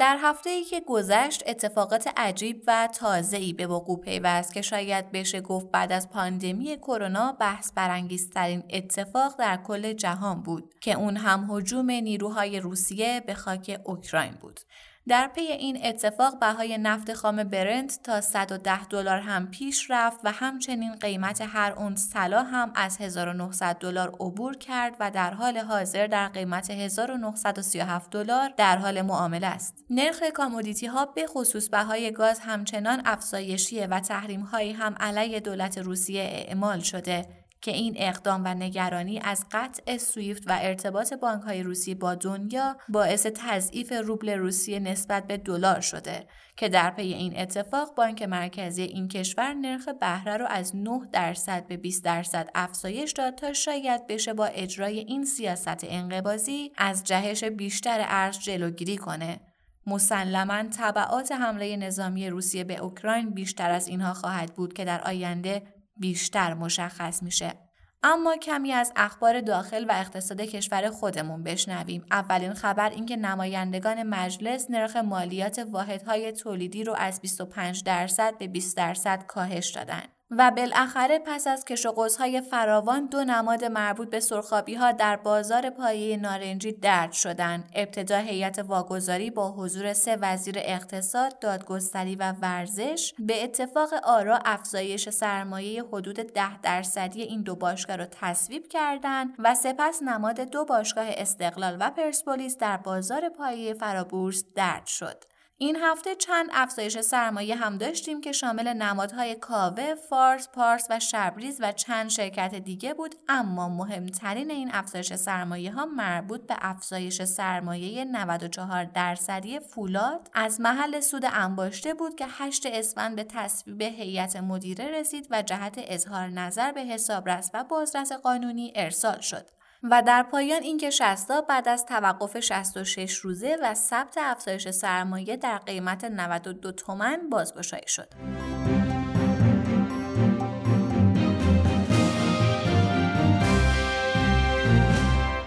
در هفته ای که گذشت اتفاقات عجیب و ای به وقوع پیوست که شاید بشه گفت بعد از پاندمی کرونا بحث برانگیزترین اتفاق در کل جهان بود که اون هم هجوم نیروهای روسیه به خاک اوکراین بود. در پی این اتفاق بهای نفت خام برنت تا 110 دلار هم پیش رفت و همچنین قیمت هر اون طلا هم از 1900 دلار عبور کرد و در حال حاضر در قیمت 1937 دلار در حال معامله است. نرخ کامودیتی ها به خصوص بهای گاز همچنان افزایشیه و تحریم هایی هم علیه دولت روسیه اعمال شده که این اقدام و نگرانی از قطع سویفت و ارتباط بانک های روسی با دنیا باعث تضعیف روبل روسیه نسبت به دلار شده که در پی این اتفاق بانک مرکزی این کشور نرخ بهره را از 9 درصد به 20 درصد افزایش داد تا شاید بشه با اجرای این سیاست انقباضی از جهش بیشتر ارز جلوگیری کنه. مسلما طبعات حمله نظامی روسیه به اوکراین بیشتر از اینها خواهد بود که در آینده بیشتر مشخص میشه. اما کمی از اخبار داخل و اقتصاد کشور خودمون بشنویم. اولین خبر اینکه نمایندگان مجلس نرخ مالیات واحدهای تولیدی رو از 25 درصد به 20 درصد کاهش دادن. و بالاخره پس از کش و فراوان دو نماد مربوط به سرخابی ها در بازار پایه نارنجی درد شدند. ابتدا هیئت واگذاری با حضور سه وزیر اقتصاد، دادگستری و ورزش به اتفاق آرا افزایش سرمایه حدود ده درصدی این دو باشگاه را تصویب کردند و سپس نماد دو باشگاه استقلال و پرسپولیس در بازار پایه فرابورس درد شد. این هفته چند افزایش سرمایه هم داشتیم که شامل نمادهای کاوه، فارس، پارس و شبریز و چند شرکت دیگه بود اما مهمترین این افزایش سرمایه ها مربوط به افزایش سرمایه 94 درصدی فولاد از محل سود انباشته بود که 8 اسفند به تصویب هیئت مدیره رسید و جهت اظهار نظر به حسابرس و بازرس قانونی ارسال شد. و در پایان اینکه شستا بعد از توقف 66 روزه و ثبت افزایش سرمایه در قیمت 92 تومن بازگشایی شد.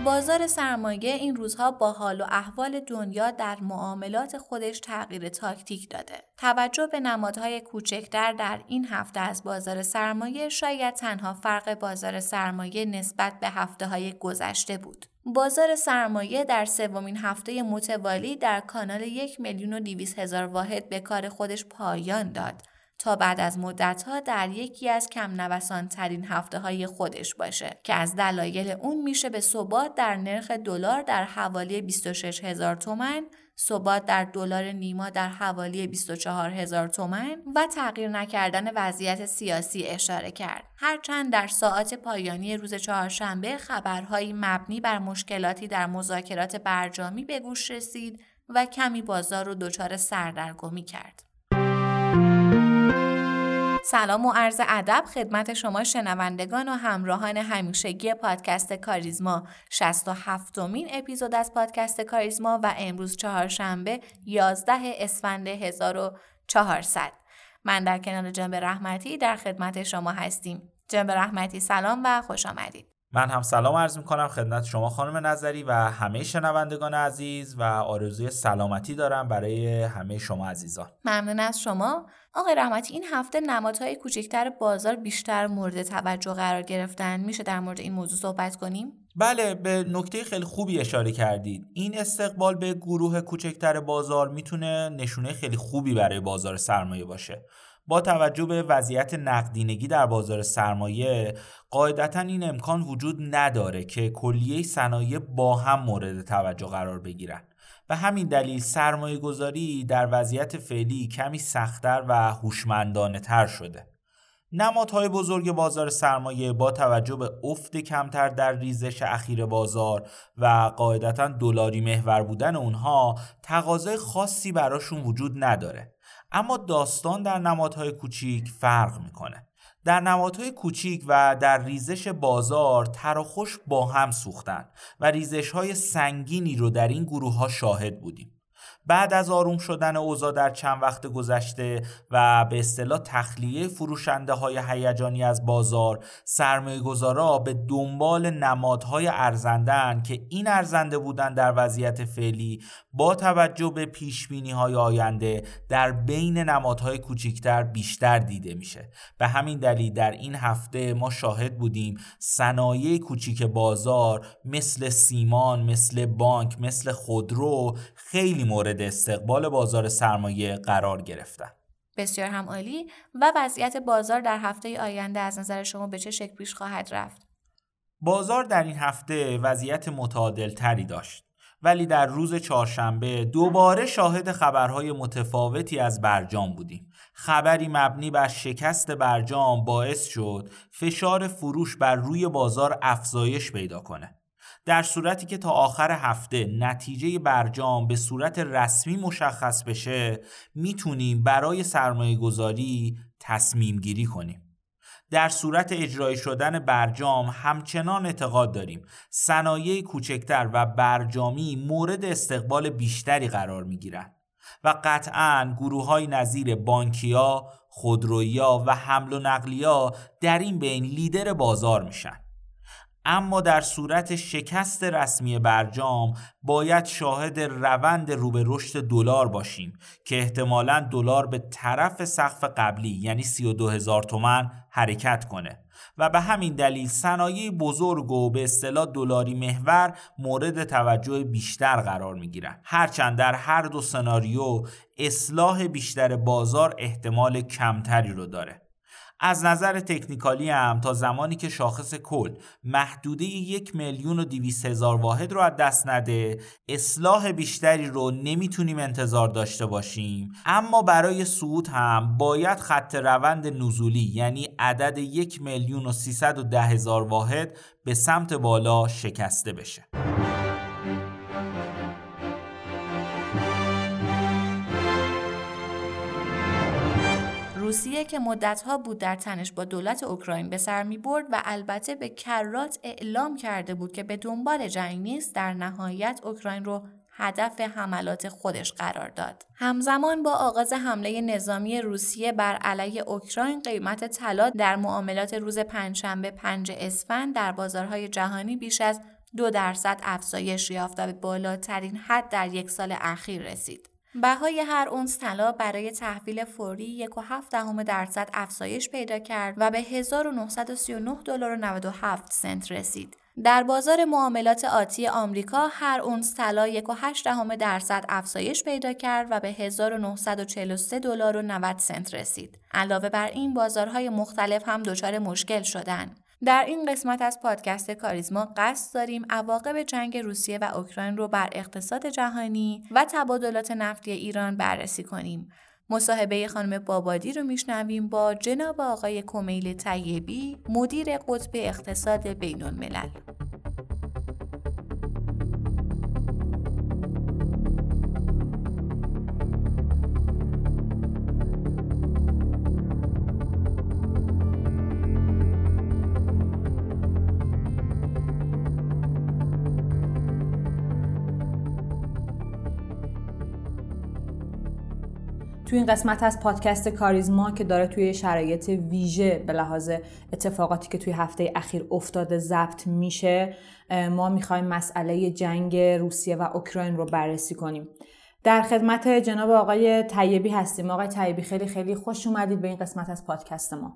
بازار سرمایه این روزها با حال و احوال دنیا در معاملات خودش تغییر تاکتیک داده. توجه به نمادهای کوچکتر در این هفته از بازار سرمایه شاید تنها فرق بازار سرمایه نسبت به هفته های گذشته بود. بازار سرمایه در سومین هفته متوالی در کانال یک میلیون و هزار واحد به کار خودش پایان داد تا بعد از مدتها در یکی از کم نوسان ترین هفته های خودش باشه که از دلایل اون میشه به ثبات در نرخ دلار در حوالی 26 هزار تومن ثبات در دلار نیما در حوالی 24 هزار تومن و تغییر نکردن وضعیت سیاسی اشاره کرد. هرچند در ساعات پایانی روز چهارشنبه خبرهایی مبنی بر مشکلاتی در مذاکرات برجامی به گوش رسید و کمی بازار رو دچار سردرگمی کرد. سلام و عرض ادب خدمت شما شنوندگان و همراهان همیشگی پادکست کاریزما. 67 مین اپیزود از پادکست کاریزما و امروز چهارشنبه 11 اسفند 1400 من در کنار جنب رحمتی در خدمت شما هستیم. جنب رحمتی سلام و خوش آمدید. من هم سلام عرض می کنم خدمت شما خانم نظری و همه شنوندگان عزیز و آرزوی سلامتی دارم برای همه شما عزیزان. ممنون از شما. آقای رحمتی این هفته نمادهای کوچکتر بازار بیشتر مورد توجه قرار گرفتن. میشه در مورد این موضوع صحبت کنیم؟ بله به نکته خیلی خوبی اشاره کردید. این استقبال به گروه کوچکتر بازار می‌تونه نشونه خیلی خوبی برای بازار سرمایه باشه. با توجه به وضعیت نقدینگی در بازار سرمایه قاعدتا این امکان وجود نداره که کلیه صنایع با هم مورد توجه قرار بگیرن. و همین دلیل سرمایه گذاری در وضعیت فعلی کمی سختتر و هوشمندانه تر شده. نمادهای بزرگ بازار سرمایه با توجه به افت کمتر در ریزش اخیر بازار و قاعدتا دلاری محور بودن اونها تقاضای خاصی براشون وجود نداره. اما داستان در نمادهای کوچیک فرق می‌کنه. در نمادهای کوچیک و در ریزش بازار تراخوش با هم سوختن و ریزش های سنگینی رو در این گروه ها شاهد بودیم. بعد از آروم شدن اوضاع در چند وقت گذشته و به اصطلاح تخلیه فروشنده های هیجانی از بازار سرمایه گذارا به دنبال نمادهای ارزندن که این ارزنده بودن در وضعیت فعلی با توجه به پیش های آینده در بین نمادهای کوچکتر بیشتر دیده میشه. به همین دلیل در این هفته ما شاهد بودیم صنایع کوچیک بازار مثل سیمان مثل بانک مثل خودرو خیلی مورد استقبال بازار سرمایه قرار گرفتن. بسیار هم عالی. و وضعیت بازار در هفته آینده از نظر شما به چه شکل پیش خواهد رفت؟ بازار در این هفته وضعیت متعادل تری داشت ولی در روز چهارشنبه دوباره شاهد خبرهای متفاوتی از برجام بودیم. خبری مبنی بر شکست برجام باعث شد فشار فروش بر روی بازار افزایش پیدا کنه. در صورتی که تا آخر هفته نتیجه برجام به صورت رسمی مشخص بشه می‌تونیم برای سرمایه گذاری تصمیم گیری کنیم. در صورت اجرای شدن برجام همچنان اعتقاد داریم. صنایع کوچکتر و برجامی مورد استقبال بیشتری قرار می گیرن و قطعا گروه های نظیر بانکیا، خودرویا و حمل و نقلیا در این بین لیدر بازار میشن. اما در صورت شکست رسمی برجام باید شاهد روند رو به رشد دلار باشیم که احتمالا دلار به طرف سقف قبلی یعنی 32 هزار تومن حرکت کنه. و به همین دلیل صنایع بزرگ و به اصطلاح دلاری محور مورد توجه بیشتر قرار می گیرن هرچند در هر دو سناریو اصلاح بیشتر بازار احتمال کمتری رو داره. از نظر تکنیکالی هم تا زمانی که شاخص کل محدوده یک میلیون و دیویس هزار واحد رو از دست نده اصلاح بیشتری رو نمی‌تونیم انتظار داشته باشیم. اما برای صعود هم باید خط روند نزولی یعنی عدد یک میلیون و سیصد و ده هزار واحد به سمت بالا شکسته بشه. روسیه که مدتها بود در تنش با دولت اوکراین به سر می برد و البته به کرات اعلام کرده بود که به دنبال جنگ نیست در نهایت اوکراین رو هدف حملات خودش قرار داد. همزمان با آغاز حمله نظامی روسیه بر علیه اوکراین قیمت طلا در معاملات روز پنجشنبه 5 اسفند در بازارهای جهانی بیش از دو درصد افزایش یافت و به بالاترین حد در یک سال اخیر رسید. بهای هر اونس طلا برای تحویل فوری 1.7 دهم درصد افزایش پیدا کرد و به 1939 دلار و 97 سنت رسید. در بازار معاملات آتی آمریکا هر اونس طلا 1.8 دهم درصد افزایش پیدا کرد و به 1943 دلار و 90 سنت رسید. علاوه بر این بازارهای مختلف هم دچار مشکل شدند. در این قسمت از پادکست کاریزما قصد داریم عواقب جنگ روسیه و اوکراین رو بر اقتصاد جهانی و تبادلات نفتی ایران بررسی کنیم. مصاحبه خانم بابادی رو میشنویم با جناب آقای کمیل طیبی مدیر قطب اقتصاد بین الملل. توی این قسمت از پادکست کاریزما که داره توی شرایط ویژه به لحاظ اتفاقاتی که توی هفته اخیر افتاده ضبط میشه ما می‌خوایم مسئله جنگ روسیه و اوکراین رو بررسی کنیم. در خدمت جناب آقای طیبی هستیم. آقای طیبی خیلی خیلی خوش اومدید به این قسمت از پادکست ما.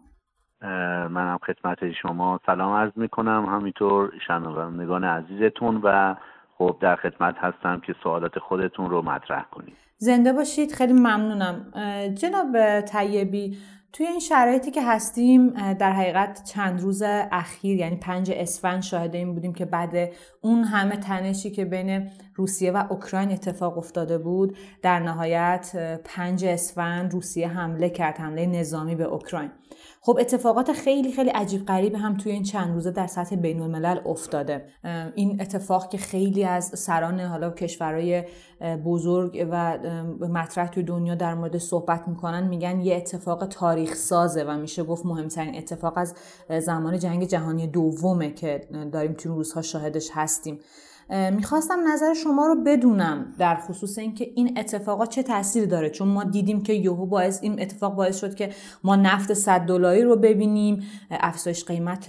منم خدمت شما سلام عرض می‌کنم. همینطور شنوندگان عزیزتون و خب در خدمت هستم که سوالات خودتون رو مطرح کنید. زنده باشید خیلی ممنونم. جناب طیبی توی این شرایطی که هستیم در حقیقت چند روز اخیر یعنی پنج اسفند شاهده این بودیم که بعد اون همه تنشی که بین روسیه و اوکراین اتفاق افتاده بود. در نهایت پنج اسفند روسیه حمله کرد حمله نظامی به اوکراین. خب اتفاقات خیلی خیلی عجیب غریب هم توی این چند روزه در سطح بین الملل افتاده این اتفاق که خیلی از سران حالا کشورهای بزرگ و مطرح توی دنیا در مورد صحبت می‌کنن میگن یه اتفاق تاریخ سازه و میشه گفت مهمترین اتفاق از زمان جنگ جهانی دومه که داریم توی روزها شاهدش هستیم. می‌خواستم نظر شما رو بدونم در خصوص اینکه این اتفاقات چه تاثیری داره؟ چون ما دیدیم که یهو باعث این اتفاق باعث شد که ما نفت 100 دلاری رو ببینیم افزایش قیمت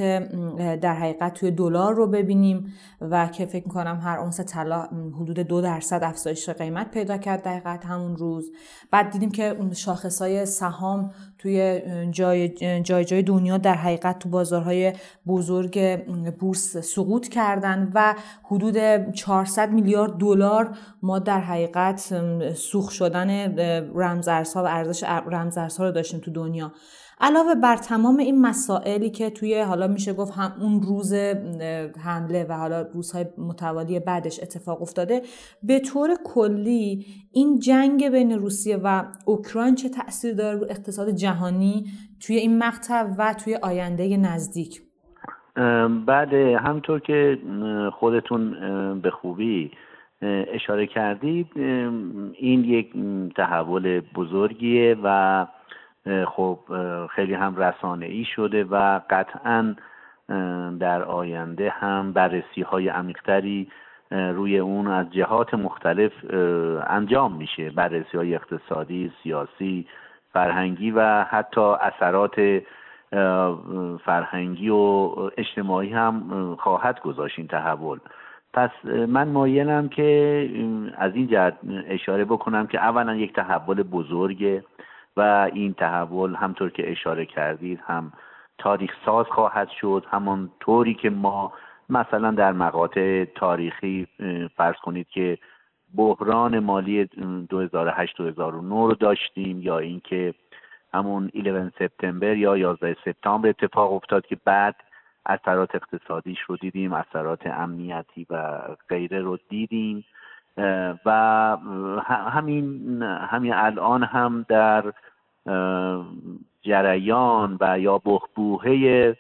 در حقیقت توی دلار رو ببینیم و که فکر می‌کنم هر اونس طلا حدود دو درصد افزایش قیمت پیدا کرد دقیقت همون روز. بعد دیدیم که اون های سهام توی جای جای جای دنیا در حقیقت تو بازارهای بزرگ بورس سقوط کردن و حدود 400 میلیارد دلار ما در حقیقت سوخ شدن رمزارزها و ارزش رمزارزها رو داشتیم تو دنیا. علاوه بر تمام این مسائلی که توی حالا میشه گفت هم اون روز حمله و حالا روزهای متوالی بعدش اتفاق افتاده به طور کلی این جنگ بین روسیه و اوکراین چه تاثیر داره رو اقتصاد جهانی توی این مقطع و توی آینده نزدیک؟ بعد همطور که خودتون به خوبی اشاره کردید این یک تحول بزرگیه و خب خیلی هم رسانه ای شده و قطعا در آینده هم بررسی های عمیقتری روی اون از جهات مختلف انجام میشه. بررسی های اقتصادی، سیاسی، فرهنگی و حتی اثرات فرهنگی و اجتماعی هم خواهد گذاشت این تحول. پس من مایلم که از این جهت اشاره بکنم که اولا یک تحول بزرگه و این تحول همطور که اشاره کردید هم تاریخ ساز خواهد شد همان طوری که ما مثلا در مقاطع تاریخی فرض کنید که بحران مالی 2008 2009 رو داشتیم یا اینکه همون 11 سپتامبر یا 11 سپتامبر اتفاق افتاد که بعد اثرات اقتصادیش رو دیدیم اثرات امنیتی و غیره رو دیدیم. و همین همین الان هم در جریان و یا بخبوهه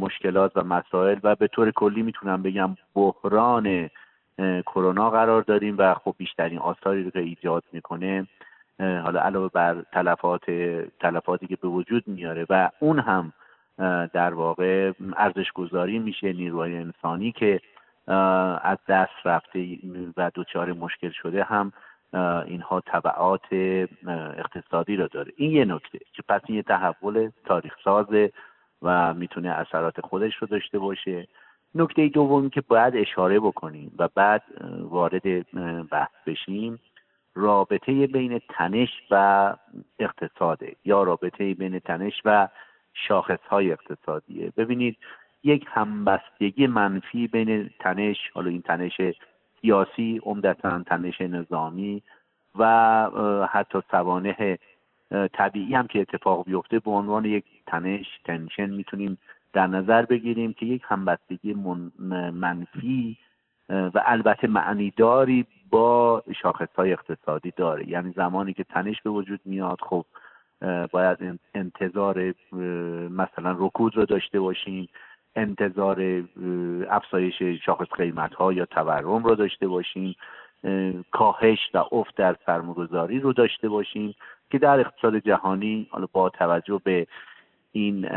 مشکلات و مسائل و به طور کلی می‌تونم بگم بحران کرونا قرار داریم و خب بیشترین آثاری رو که ایجاد می‌کنه حالا علاوه بر تلفات تلفاتی که به وجود میاره و اون هم در واقع ارزش گذاری میشه نیروهای انسانی که از دست رفته و دچار مشکل شده هم اینها طبعات اقتصادی رو داره. این یه نکته که پس این یه تحول تاریخ سازه و می‌تونه اثرات خودش رو داشته باشه. نکته دومی که باید اشاره بکنیم و بعد وارد بحث بشیم رابطه بین تنش و اقتصاده یا رابطه بین تنش و شاخص های اقتصادیه. ببینید یک همبستگی منفی بین تنش حالا این تنش سیاسی عمدتا تنش نظامی و حتی سوانه طبیعی هم که اتفاق بیفته به عنوان یک تنش تنشن می‌تونیم در نظر بگیریم که یک همبستگی منفی و البته معنیداری با شاخص های اقتصادی داره. یعنی زمانی که تنش به وجود میاد خب باید انتظار مثلا رکود رو داشته باشیم. انتظار افزایش شاخص قیمت ها یا تورم رو داشته باشیم کاهش و افت در سرمایه‌گذاری رو داشته باشیم که در اقتصاد جهانی حالا با توجه به این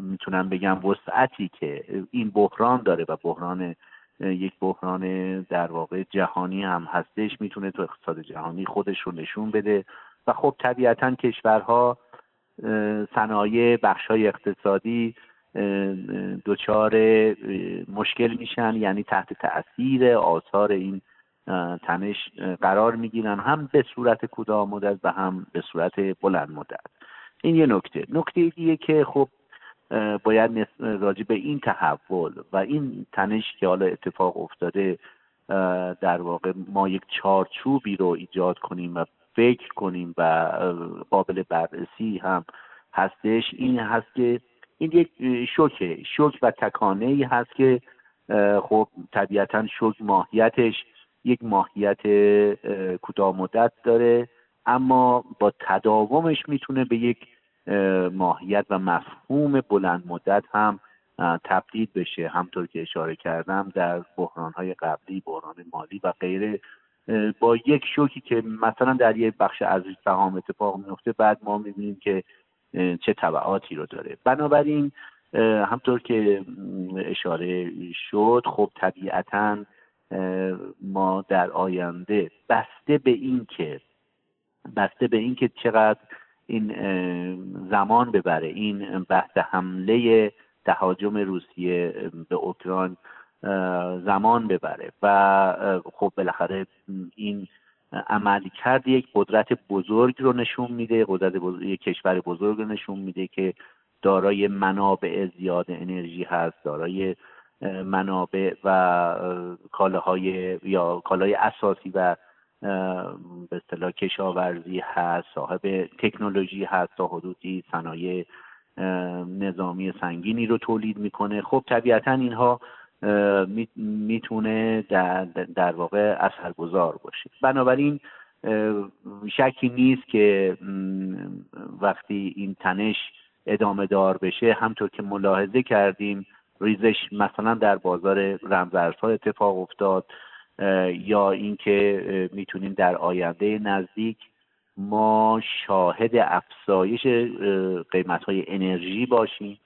می‌تونم بگم وسعتی که این بحران داره و بحران یک بحران در واقع جهانی هم هستش می‌تونه تو اقتصاد جهانی خودش رو نشون بده. و خب طبیعتا کشورها صنایع بخش های اقتصادی دچار مشکل میشن یعنی تحت تاثیر آثار این تنش قرار می‌گیرن. هم به صورت کوتاه مدت و هم به صورت بلند مدت. این یه نکته. نکته دیگه که خب باید راجع به این تحول و این تنش که حالا اتفاق افتاده در واقع ما یک چارچوبی رو ایجاد کنیم و فکر کنیم و قابل بررسی هم هستش. این هست که این یک شوکه شوک و تکانه ای هست که خب طبیعتا شوک ماهیتش یک ماهیت کوتاه مدت داره اما با تداومش می‌تونه به یک ماهیت و مفهوم بلند مدت هم تبدیل بشه. همطور که اشاره کردم در بحران های قبلی بحران مالی و غیره. با یک شوکی که مثلا در یک بخش از سهام اتفاق میفته بعد ما می‌بینیم که چه طبعاتی رو داره. بنابراین همطور که اشاره شد خب طبیعتا ما در آینده بسته به این که بسته به اینکه چقدر این زمان ببره. این بحث حمله تهاجم روسیه به اوکراین زمان ببره. و خب بالاخره این عملی کرد یک قدرت بزرگ رو نشون میده قدرت بزرگ، یک کشور بزرگ رو نشون میده که دارای منابع زیاد انرژی هست دارای منابع و کالاهای یا کالای اساسی و به اصطلاح کشاورزی هست صاحب تکنولوژی هست تا حدودی صنایع نظامی سنگینی رو تولید می‌کنه. خب طبیعتا اینها می‌تونه در, در واقع اثرگذار باشه. بنابراین شکی نیست که وقتی این تنش ادامه دار بشه همطور که ملاحظه کردیم ریزش مثلا در بازار رمزارزها اتفاق افتاد یا اینکه می‌تونیم در آینده نزدیک ما شاهد افزایش قیمت های انرژی باشیم.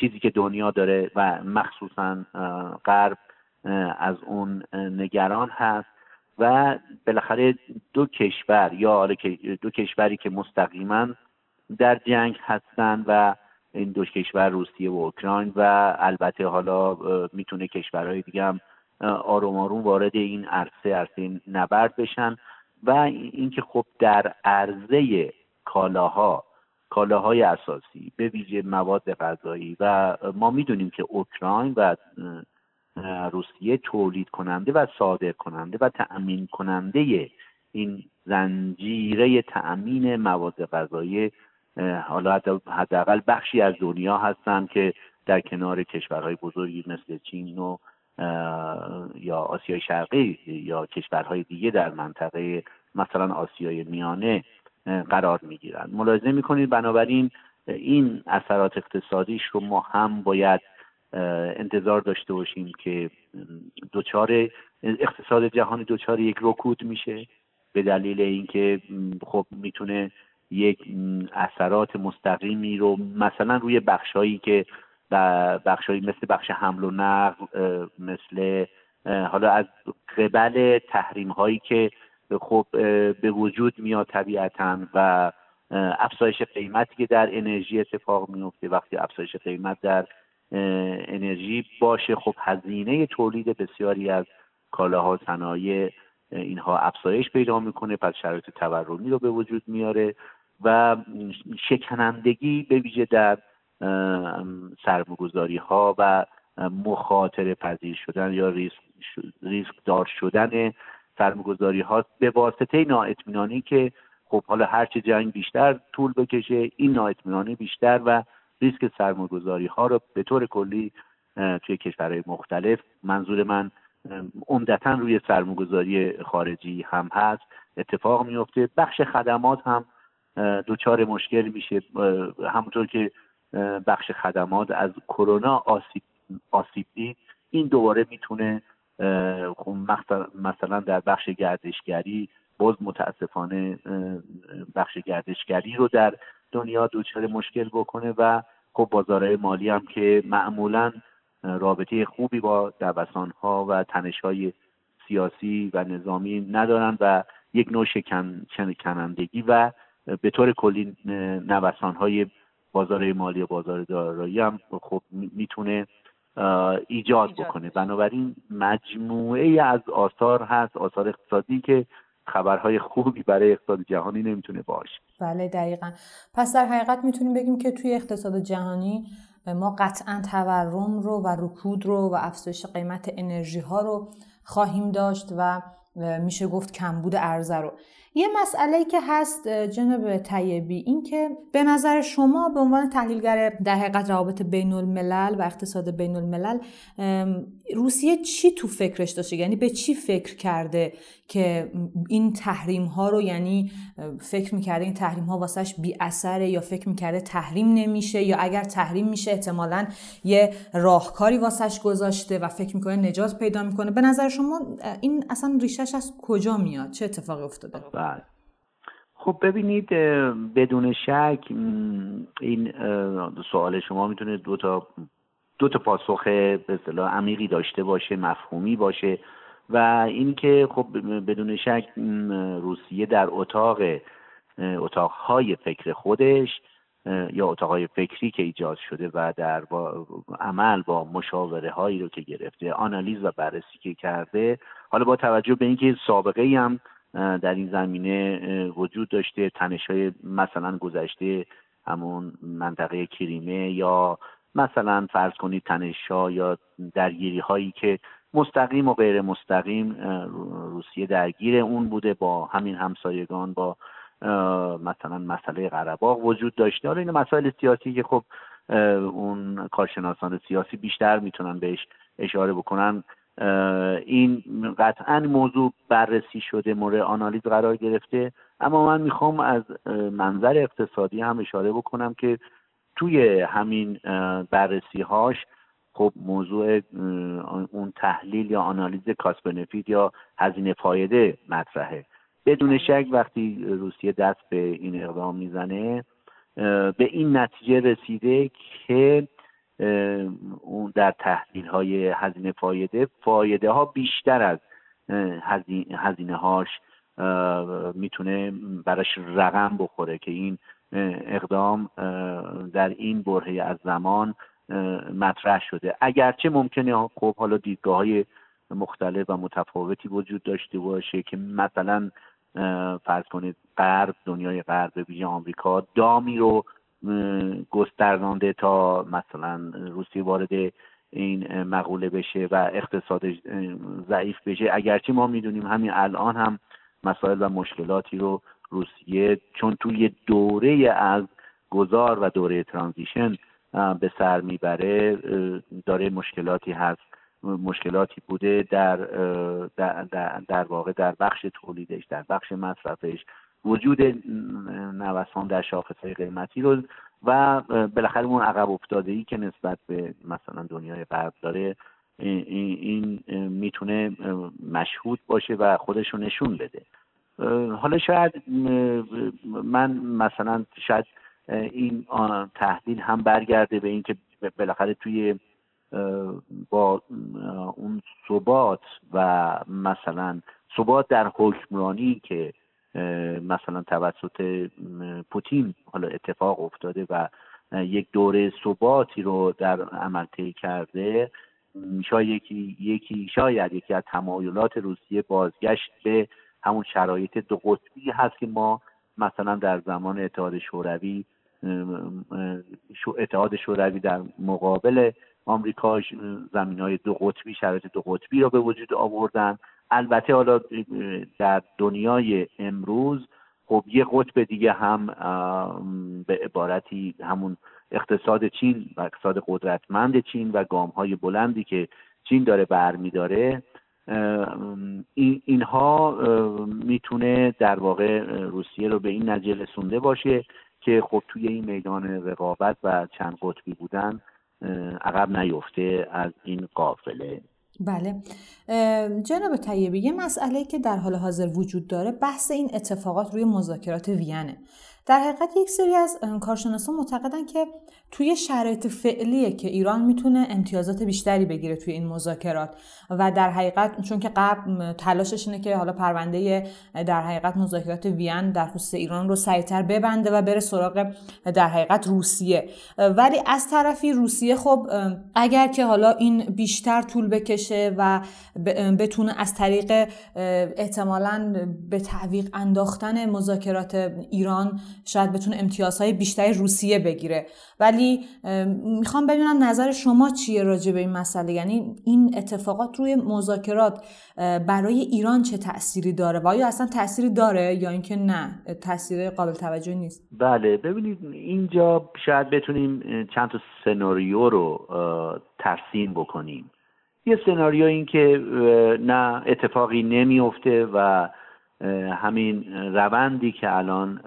چیزی که دنیا داره و مخصوصا غرب از اون نگران هست و بالاخره دو کشور یا دو کشوری که مستقیما در جنگ هستند و این دو کشور روسیه و اوکراین و البته حالا می‌تونه کشورهای دیگه هم آروم آروم وارد این عرصه عرصه نبرد بشن و اینکه خب در عرضه کالاها کالاهای اساسی به ویژه مواد غذایی و ما می‌دونیم که اوکراین و روسیه تولید کننده و صادر کننده و تأمین کننده این زنجیره تأمین مواد غذایی حالا حداقل بخشی از دنیا هستند که در کنار کشورهای بزرگی مثل چین و یا آسیای شرقی یا کشورهای دیگه در منطقه مثلا آسیای میانه قرار می‌گیرند ملاحظه می‌کنید بنابراین این اثرات اقتصادیش رو ما هم باید انتظار داشته باشیم که دچار اقتصاد جهانی دچار یک رکود میشه به دلیل اینکه خب می‌تونه یک اثرات مستقیمی رو مثلا روی بخشهایی که بخشهایی مثل بخش حمل و نقل مثل حالا از قبل تحریم هایی که خب به وجود میاد طبیعتا و افزایش قیمتی که در انرژی اتفاق میفته وقتی افزایش قیمت در انرژی باشه خب هزینه تولید بسیاری از کالاها صنایع اینها افزایش پیدا می‌کنه پس شرایط تورمی رو به وجود میاره و شکنندگی به ویژه در سرمایه‌گذاری ها و مخاطره پذیر شدن یا ریسک, ریسک دار شدن سرمایه‌گذاری ها به واسطه نااطمینانی که خب حالا هرچه جنگ بیشتر طول بکشه این نااطمینانی بیشتر و ریسک سرمایه‌گذاری ها رو به طور کلی توی کشورهای مختلف منظور من عمدتا روی سرمایه‌گذاری خارجی هم هست. اتفاق میفته بخش خدمات هم دچار مشکل میشه. همونطور که بخش خدمات از کرونا آسیب آسیب دید این دوباره می‌تونه مثلا در بخش گردشگری باز متاسفانه بخش گردشگری رو در دنیا دچار مشکل بکنه و خب بازارهای مالی هم که معمولا رابطه خوبی با دوسان ها و تنش های سیاسی و نظامی ندارن و یک نوع شکن شکنندگی و به طور کلی نوسان های بازار مالی و بازار دارایی هم خب می‌تونه ایجاد بکنه. بنابراین مجموعه از آثار هست آثار اقتصادی که خبرهای خوبی برای اقتصاد جهانی نمی‌تونه باشه بله دقیقا. پس در حقیقت می‌تونیم بگیم که توی اقتصاد جهانی ما قطعا تورم رو و رکود رو و افزایش قیمت انرژی ها رو خواهیم داشت و میشه گفت کمبود ارزه رو. یه مسئله که هست جناب طیبی این که به نظر شما به عنوان تحلیلگر در حقیقت روابط بین الملل و اقتصاد بین الملل روسیه چی تو فکرش داشته؟ یعنی به چی فکر کرده که این تحریم ها رو یعنی فکر می‌کرده این تحریم ها واسهش بی اثره یا فکر می‌کرده تحریم نمیشه یا اگر تحریم میشه احتمالا یه راهکاری واسهش گذاشته و فکر می‌کنه نجات پیدا می‌کنه؟ به نظر شما این اصلا ریشش از کجا میاد؟ چه اتفاقی افتاده؟ بله. خب ببینید بدون شک این سوال شما می‌تونه دو تا دو تا پاسخ به اصطلاح عمیقی داشته باشه مفهومی باشه و اینکه خب بدون شک روسیه در اتاق اتاقهای فکر خودش یا اتاقهای فکری که ایجاد شده و در با عمل با مشاوره هایی رو که گرفته آنالیز و بررسی که کرده حالا با توجه به اینکه سابقه ای هم در این زمینه وجود داشته تنش های مثلا گذشته همون منطقه کریمه یا مثلا فرض کنید تنش ها یا درگیری هایی که مستقیم و غیر مستقیم روسیه درگیر اون بوده با همین همسایگان با مثلا مسئله قرباق وجود داشته. حالا این مسائل سیاسی که خب اون کارشناسان سیاسی بیشتر می‌تونن بهش اشاره بکنن این قطعا موضوع بررسی شده مورد آنالیز قرار گرفته. اما من می‌خوام از منظر اقتصادی هم اشاره بکنم که توی همین بررسی هاش خب موضوع اون تحلیل یا آنالیز کاس بنفیت یا هزینه فایده مطرحه. بدون شک وقتی روسیه دست به این اقدام می‌زنه به این نتیجه رسیده که اون در تحلیل های هزینه فایده فایده ها بیشتر از هزینه هاش می‌تونه براش رقم بخوره که این اقدام در این برهه از زمان مطرح شده. اگرچه ممکنه خب حالا دیدگاه های مختلف و متفاوتی وجود داشته باشه که مثلا فرض کنید غرب دنیای غرب به آمریکا دامی رو گسترانده تا مثلا روسیه وارد این مقوله بشه و اقتصادش ضعیف بشه. اگرچه ما می‌دونیم همین الان هم مسائل و مشکلاتی رو روسیه چون توی دوره از گذار و دوره ترانزیشن به سر می‌بره داره مشکلاتی هست. مشکلاتی بوده در در, در واقع در بخش تولیدش در بخش مصرفش. وجود نوسان در های قیمتی رو و بالاخره اون عقب افتاده ای که نسبت به مثلا دنیای غرب داره این می‌تونه مشهود باشه و خودش رو نشون بده. حالا شاید من مثلا شاید این تحلیل هم برگرده به اینکه بالاخره توی با اون ثبات و مثلا ثبات در حکمرانی که مثلا توسط پوتین حالا اتفاق افتاده و یک دوره ثباتی رو در عمل طی کرده شاید یکی یکی شاید یکی از تمایلات روسیه بازگشت به همون شرایط دو قطبی هست که ما مثلا در زمان اتحاد شوروی اتحاد شوروی در مقابل آمریکا زمین های دو قطبی شرایط دو قطبی را به وجود آوردن. البته حالا در دنیای امروز خب یه قطب دیگه هم به عبارتی همون اقتصاد چین و اقتصاد قدرتمند چین و گام های بلندی که چین داره برمیداره این اینها می‌تونه در واقع روسیه رو به این نتیجه رسونده باشه که خب توی این میدان رقابت و چند قطبی بودن عقب نیفته از این قافله. بله. جناب طیبی یه مسئله که در حال حاضر وجود داره بحث این اتفاقات روی مذاکرات وینه در حقیقت یک سری از کارشناسان معتقدن که توی شرایط فعلیه که ایران می‌تونه امتیازات بیشتری بگیره توی این مذاکرات. و در حقیقت چون که قبل تلاشش اینه که حالا پرونده در حقیقت مذاکرات وین در خصوص ایران رو سریعتر ببنده و بره سراغ در حقیقت روسیه. ولی از طرفی روسیه خب اگر که حالا این بیشتر طول بکشه و بتونه از طریق احتمالا به تعویق انداختن مذاکرات ایران شاید بتونه امتیازهای بیشتری روسیه بگیره. ولی می‌خوام ببینم نظر شما چیه راجع به این مسئله؟ یعنی این اتفاقات روی مذاکرات برای ایران چه تأثیری داره؟ و آیا اصلا تأثیری داره یا اینکه نه؟ تأثیر قابل توجه نیست. بله ببینید اینجا شاید بتونیم چند تا سناریو رو ترسیم بکنیم. یه سناریو این که نه اتفاقی نمیفته و همین روندی که الان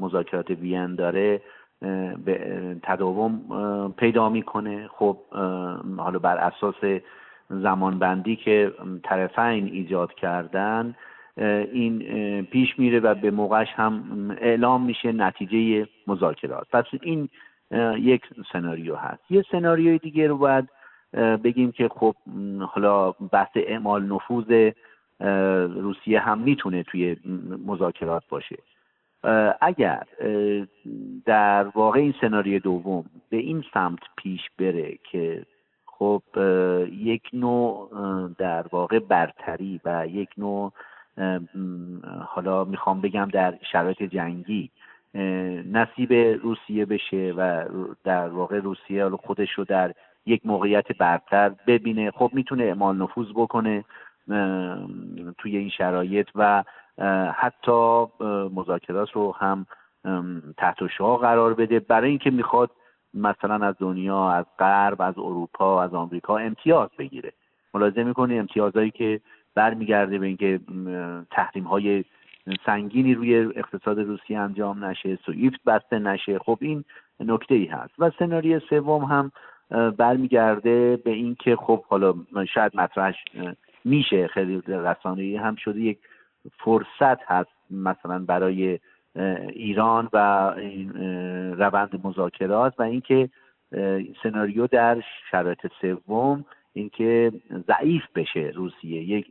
مذاکرات وین داره به تداوم پیدا می‌کنه. خب حالا بر اساس زمانبندی که طرفین ایجاد کردن این پیش میره و به موقعش هم اعلام میشه نتیجه مذاکرات. پس این یک سناریو هست. یه سناریوی دیگه رو باید بگیم که خب حالا بحث اعمال نفوذ روسیه هم می‌تونه توی مذاکرات باشه. اگر در واقع این سناریو دوم به این سمت پیش بره که خب یک نوع در واقع برتری و یک نوع حالا می‌خوام بگم در شرایط جنگی نصیب روسیه بشه و در واقع روسیه خودش رو در یک موقعیت برتر ببینه. خب می‌تونه اعمال نفوذ بکنه توی این شرایط و حتی مذاکرات رو هم تحت شعا قرار بده. برای اینکه می‌خواد مثلا از دنیا از غرب از اروپا از آمریکا امتیاز بگیره. ملاحظه می‌کنه امتیازهایی که برمیگرده به اینکه تحریم های سنگینی روی اقتصاد روسیه انجام نشه سویفت بسته نشه خب این نکته ای هست. و سناریو سوم هم برمیگرده به اینکه خب حالا شاید مطرحش میشه. خیلی رسانه‌ای هم شده. یک فرصت هست مثلا برای ایران و این روند مذاکرات و اینکه سناریو در شرایط سوم اینکه ضعیف بشه روسیه. یک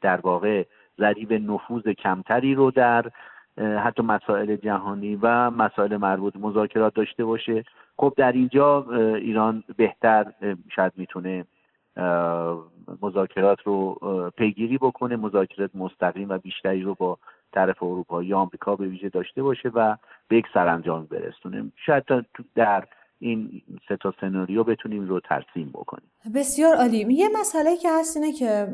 در واقع ضریب نفوذ کمتری رو در حتی مسائل جهانی و مسائل مربوط مذاکرات داشته باشه. خب در اینجا ایران بهتر شاید می‌تونه مذاکرات رو پیگیری بکنه مذاکرات مستقیم و بیشتری رو با طرف اروپا یا آمریکا به ویژه داشته باشه و به یک سرانجام برسونه شاید در این سه تا سناریو بتونیم رو ترسیم بکنیم. بسیار عالی. یه مسئله که هست اینه که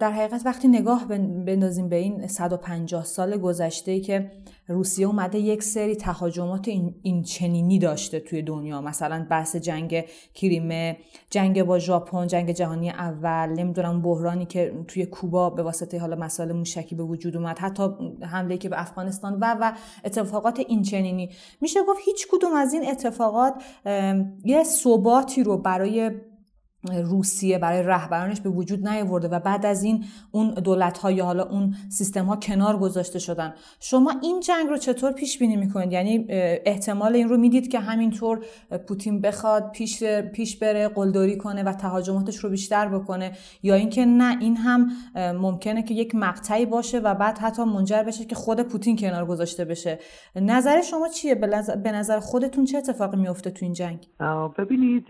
در حقیقت وقتی نگاه بندازیم به این 150 سال گذشته که روسیه اومده یک سری تهاجمات این, این چنینی داشته توی دنیا. مثلا بحث جنگ کریمه جنگ با ژاپن جنگ جهانی اول نمی‌دونم بحرانی که توی کوبا به واسطه حالا مسائل موشکی به وجود اومد حتی حمله که به افغانستان و و اتفاقات این چنینی. میشه گفت هیچ کدوم از این اتفاقات یه ثباتی رو برای روسیه برای رهبرانش به وجود نیاورده و بعد از این اون دولت ها یا حالا اون سیستم ها کنار گذاشته شدن. شما این جنگ رو چطور پیش بینی می‌کنید؟ یعنی احتمال این رو می‌دید که همینطور پوتین بخواد پیش پیش بره قلدری کنه و تهاجماتش رو بیشتر بکنه؟ یا اینکه نه این هم ممکنه که یک مقطعی باشه و بعد حتی منجر بشه که خود پوتین کنار گذاشته بشه. نظر شما چیه؟ به نظر خودتون چه اتفاقی میفته تو این جنگ؟ ببینید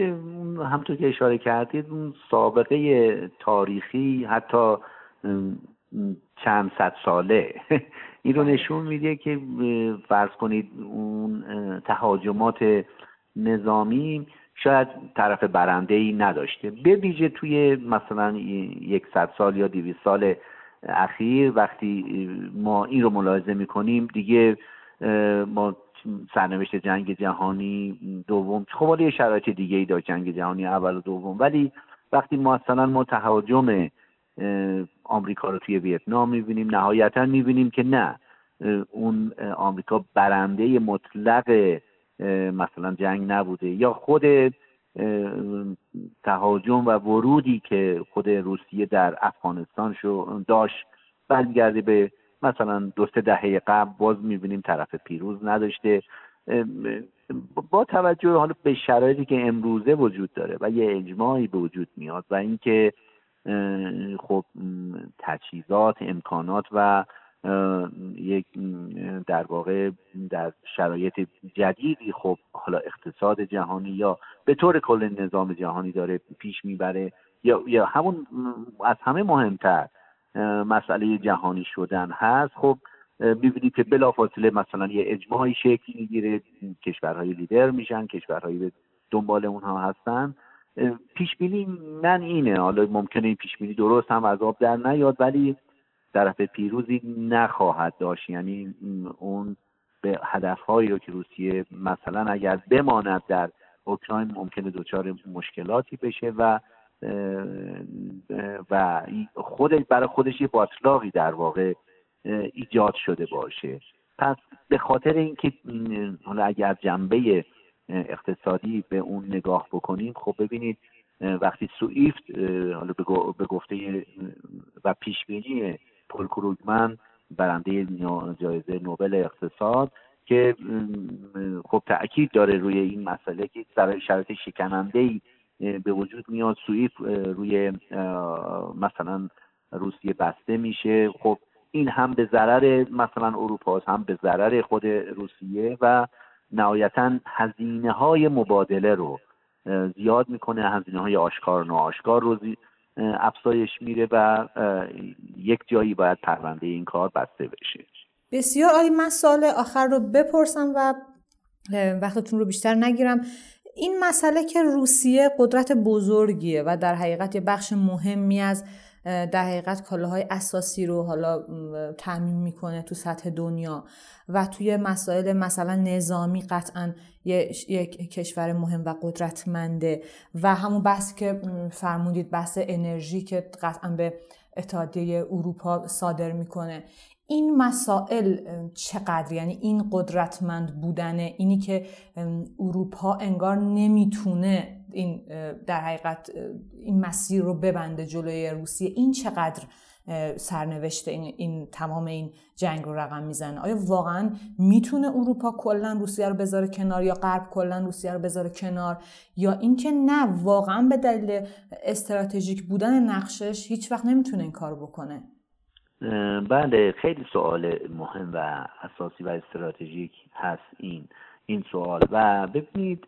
همونطور که اشاره کرد کردید اون سابقه تاریخی حتی چند صد ساله. این رو نشون میده که فرض کنید اون تهاجمات نظامی شاید طرف برنده ای نداشته. به ویژه توی مثلا یک صد سال یا دیویس سال اخیر وقتی ما این رو ملاحظه می‌کنیم دیگه ما سرنوشت جنگ جهانی دوم. خب حالا یه شرایط دیگه ای داشت جنگ جهانی اول و دوم. ولی وقتی مثلا ما تهاجم آمریکا رو توی ویتنام می‌بینیم نهایتا می‌بینیم که نه اون آمریکا برنده مطلق مثلا جنگ نبوده. یا خود تهاجم و ورودی که خود روسیه در افغانستان شو داشت برمیگرده به مثلا دو سه دهه قبل باز می‌بینیم طرف پیروز نداشته. با توجه حالا به شرایطی که امروزه وجود داره و یه اجماعی به وجود میاد و اینکه خب تجهیزات امکانات و یک در واقع در شرایط جدیدی خب حالا اقتصاد جهانی یا به طور کل نظام جهانی داره پیش می‌بره یا یا همون از همه مهمتر مسئله جهانی شدن هست. خب می‌بینید که بلافاصله مثلا یه اجماعی شکل می‌گیره. کشورهای لیدر میشن کشورهای دنبال اونها هستن. پیش بینی من اینه. حالا ممکنه این پیش بینی درست هم از آب در نیاد ولی طرف پیروزی نخواهد داشت. یعنی اون به هدفهایی رو که روسیه مثلا اگر بماند در اوکراین ممکنه دچار مشکلاتی بشه و و خود برای خودش یه باطلاقی در واقع ایجاد شده باشه. پس به خاطر اینکه حالا اگر جنبه اقتصادی به اون نگاه بکنیم خب ببینید وقتی سوئیفت حالا به گفته و پیش بینی پل کروگمن برنده جایزه نوبل اقتصاد که خب تاکید داره روی این مسئله که شرایط شکننده ای به وجود میاد سوئیف روی مثلا روسیه بسته میشه. خب این هم به ضرر مثلا اروپا هم به ضرر خود روسیه و نهایتا هزینه های مبادله رو زیاد می‌کنه. هزینه های آشکار و ناآشکار رو افزایش میره و یک جایی باید پرونده این کار بسته بشه. بسیار عالی. من سال آخر رو بپرسم و وقتتون رو بیشتر نگیرم. این مسئله که روسیه قدرت بزرگیه و در حقیقت یه بخش مهمی از در حقیقت کالاهای اساسی رو حالا تعمین می‌کنه تو سطح دنیا و توی مسائل مثلا نظامی قطعا یک کشور مهم و قدرتمنده و همون بحثی که فرمودید بحث انرژی که قطعا به اتحادیه اروپا صادر می‌کنه. این مسائل چقدر؟ یعنی این قدرتمند بودنه اینی که اروپا انگار نمی‌تونه این در حقیقت این مسیر رو ببنده جلوی روسیه. این چقدر سرنوشت این, این تمام این جنگ رو رقم می‌زنه؟ آیا واقعا می‌تونه اروپا کلا روسیه رو بذاره کنار یا غرب کلا روسیه رو بذاره کنار؟ یا اینکه نه واقعا به دلیل استراتژیک بودن نقشش هیچ وقت نمی‌تونه این کار بکنه؟ بله خیلی سوال مهم و اساسی و استراتژیک هست این این سوال. و ببینید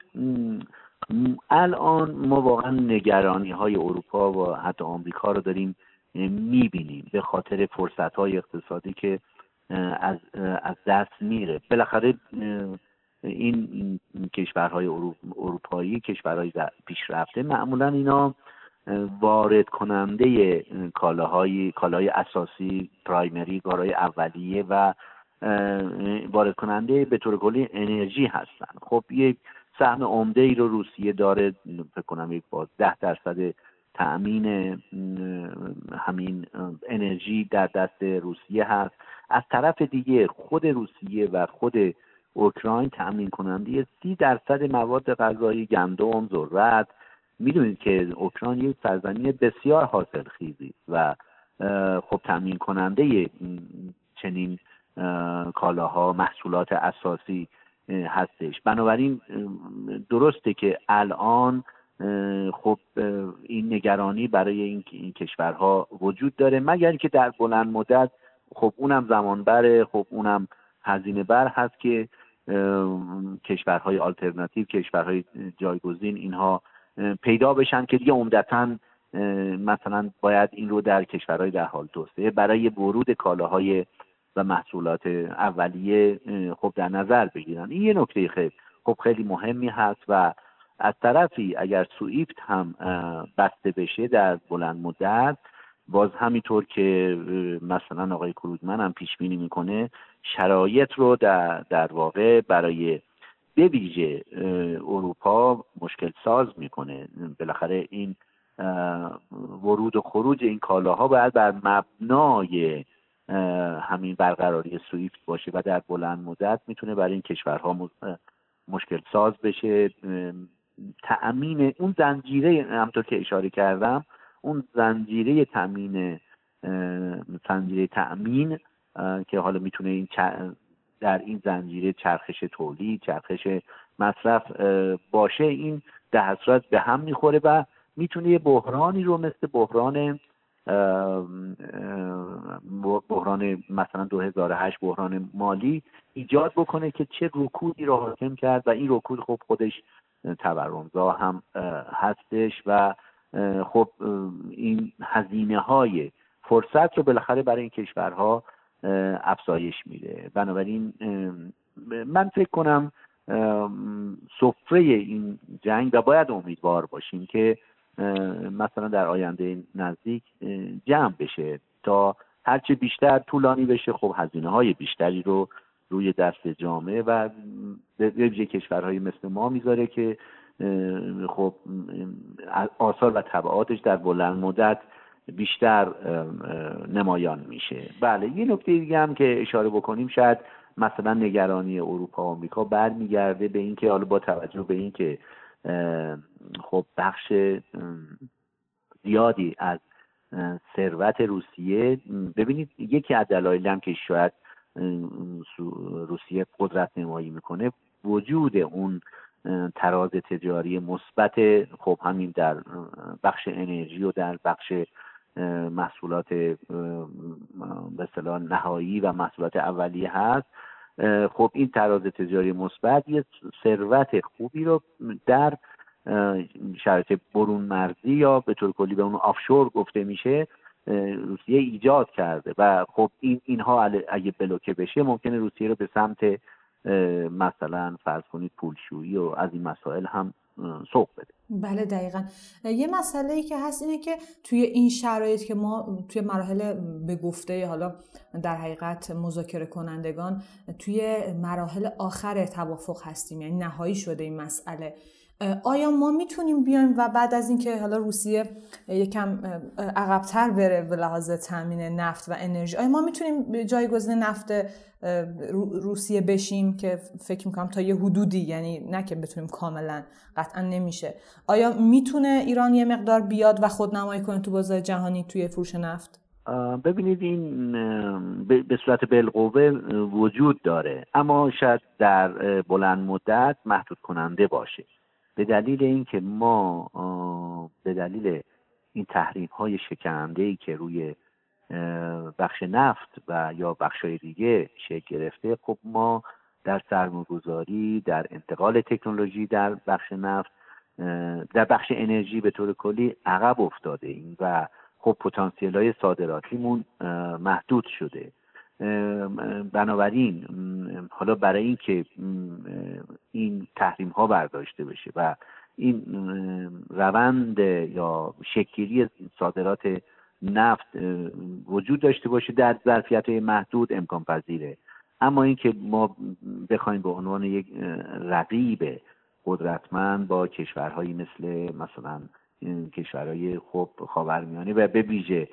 الان ما واقعا نگرانی های اروپا و حتی آمریکا رو داریم می‌بینیم به خاطر فرصت های اقتصادی که از, از دست میره. بالاخره این کشورهای اروپایی کشورهای پیشرفته معمولا اینا وارد کننده کالاهای کالای اساسی پرایمری کالای اولیه و وارد کننده به طور کلی انرژی هستن. خب یک سهم عمده ای رو روسیه داره فکر کنم یک باز ده درصد تأمین همین انرژی در دست روسیه هست. از طرف دیگه خود روسیه و خود اوکراین تأمین کننده سی درصد مواد غذایی گندم ذرت می‌دونید که اوکراین یک سرزمین بسیار حاصل خیزی و خب تأمین کننده چنین کالاها محصولات اساسی هستش. بنابراین درسته که الان خب این نگرانی برای این, کشورها وجود داره مگر اینکه در بلند مدت خب اونم زمان بره خب اونم هزینه بر هست که کشورهای آلترناتیو کشورهای جایگزین اینها پیدا بشن که دیگه عمدتا مثلا باید این رو در کشورهای در حال توسعه برای ورود کالاهای و محصولات اولیه خب در نظر بگیرن. این یه نکته خیلی خب خیلی مهمی هست و از طرفی اگر سوئیفت هم بسته بشه در بلند مدت باز همینطور که مثلا آقای کروزمن هم پیش بینی می‌کنه شرایط رو در, در واقع برای به ویژه اروپا مشکل ساز می‌کنه. بالاخره این ورود و خروج این کالاها باید بر مبنای همین برقراری سویفت باشه و در بلند مدت می‌تونه برای این کشورها مشکل ساز بشه. تأمین اون زنجیره همطور که اشاره کردم اون زنجیره تأمین زنجیره تأمین که حالا می‌تونه این در این زنجیره چرخش تولید چرخش مصرف باشه این در صورت به هم می‌خوره و می‌تونه یه بحرانی رو مثل بحران بحران مثلا 2008 بحران مالی ایجاد بکنه که چه رکودی رو حاکم کرد و این رکود خب خودش تورمزا هم هستش و خب این هزینه های فرصت رو بالاخره برای این کشورها افزایش میده. بنابراین من فکر کنم سفره این جنگ و باید امیدوار باشیم که مثلا در آینده نزدیک جمع بشه تا هرچه بیشتر طولانی بشه خب هزینه های بیشتری رو روی دست جامعه و ویژه کشورهای مثل ما می‌ذاره که خب آثار و طبعاتش در بلند مدت بیشتر نمایان میشه. بله یه نکته دیگه هم که اشاره بکنیم شاید مثلا نگرانی اروپا و آمریکا برمیگرده به اینکه حالا با توجه به اینکه خب بخش زیادی از ثروت روسیه ببینید یکی از دلایل هم که شاید روسیه قدرت نمایی می‌کنه وجود اون تراز تجاری مثبت خب همین در بخش انرژی و در بخش محصولات به نهایی و محصولات اولیه هست. خب این تراز تجاری مثبت یه ثروت خوبی رو در شرایط برون مرزی یا به طور کلی به اون آفشور گفته میشه روسیه ایجاد کرده. و خب این اینها اگه بلوکه بشه ممکنه روسیه رو به سمت مثلا فرض کنید پولشویی و از این مسائل هم سوق بده. بله دقیقا. یه مسئله ای که هست اینه که توی این شرایط که ما توی مراحل به گفته حالا در حقیقت مذاکره کنندگان توی مراحل آخر توافق هستیم یعنی نهایی شده این مسئله. آیا ما می‌تونیم بیایم و بعد از اینکه حالا روسیه یکم عقبتر بره به لحاظ تامین نفت و انرژی آیا ما می‌تونیم جایگزین نفت روسیه بشیم که فکر می‌کنم تا یه حدودی یعنی نه که بتونیم کاملا قطعا نمیشه. آیا می‌تونه ایران یه مقدار بیاد و خودنمایی کنه تو بازار جهانی توی فروش نفت؟ ببینید این به صورت بالقوه وجود داره اما شاید در بلند مدت محدود کننده باشه. به دلیل اینکه ما به دلیل این تحریم های شکننده ای که روی بخش نفت و یا بخش های دیگه شکل گرفته خب ما در سرمایه‌گذاری در انتقال تکنولوژی در بخش نفت در بخش انرژی به طور کلی عقب افتاده ایم و خب پتانسیل های صادراتیمون محدود شده. بنابراین حالا برای اینکه این تحریم ها برداشته بشه و این روند یا شکلی صادرات نفت وجود داشته باشه در ظرفیت محدود امکان پذیره اما اینکه ما بخوایم به عنوان یک رقیب قدرتمند با کشورهایی مثل مثلا کشورهای خب خاورمیانه و به ویژه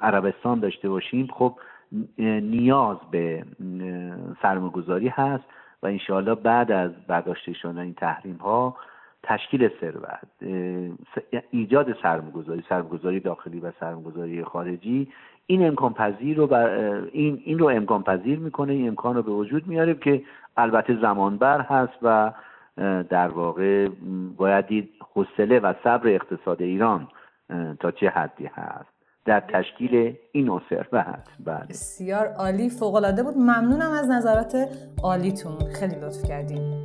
عربستان داشته باشیم خب نیاز به سرمایه‌گذاری هست و انشاءالله بعد از برداشته شدن این تحریم ها تشکیل ثروت ایجاد سرمایه‌گذاری سرمایه‌گذاری داخلی و سرمایه‌گذاری خارجی این امکان پذیر رو بر این این رو امکان پذیر می‌کنه این امکان رو به وجود میاره که البته زمانبر هست و در واقع باید دید حوصله و صبر اقتصاد ایران تا چه حدی هست. در تشکیل این نوع ثروت بله. بسیار عالی فوق العاده بود. ممنونم از نظرات عالیتون. خیلی لطف کردیم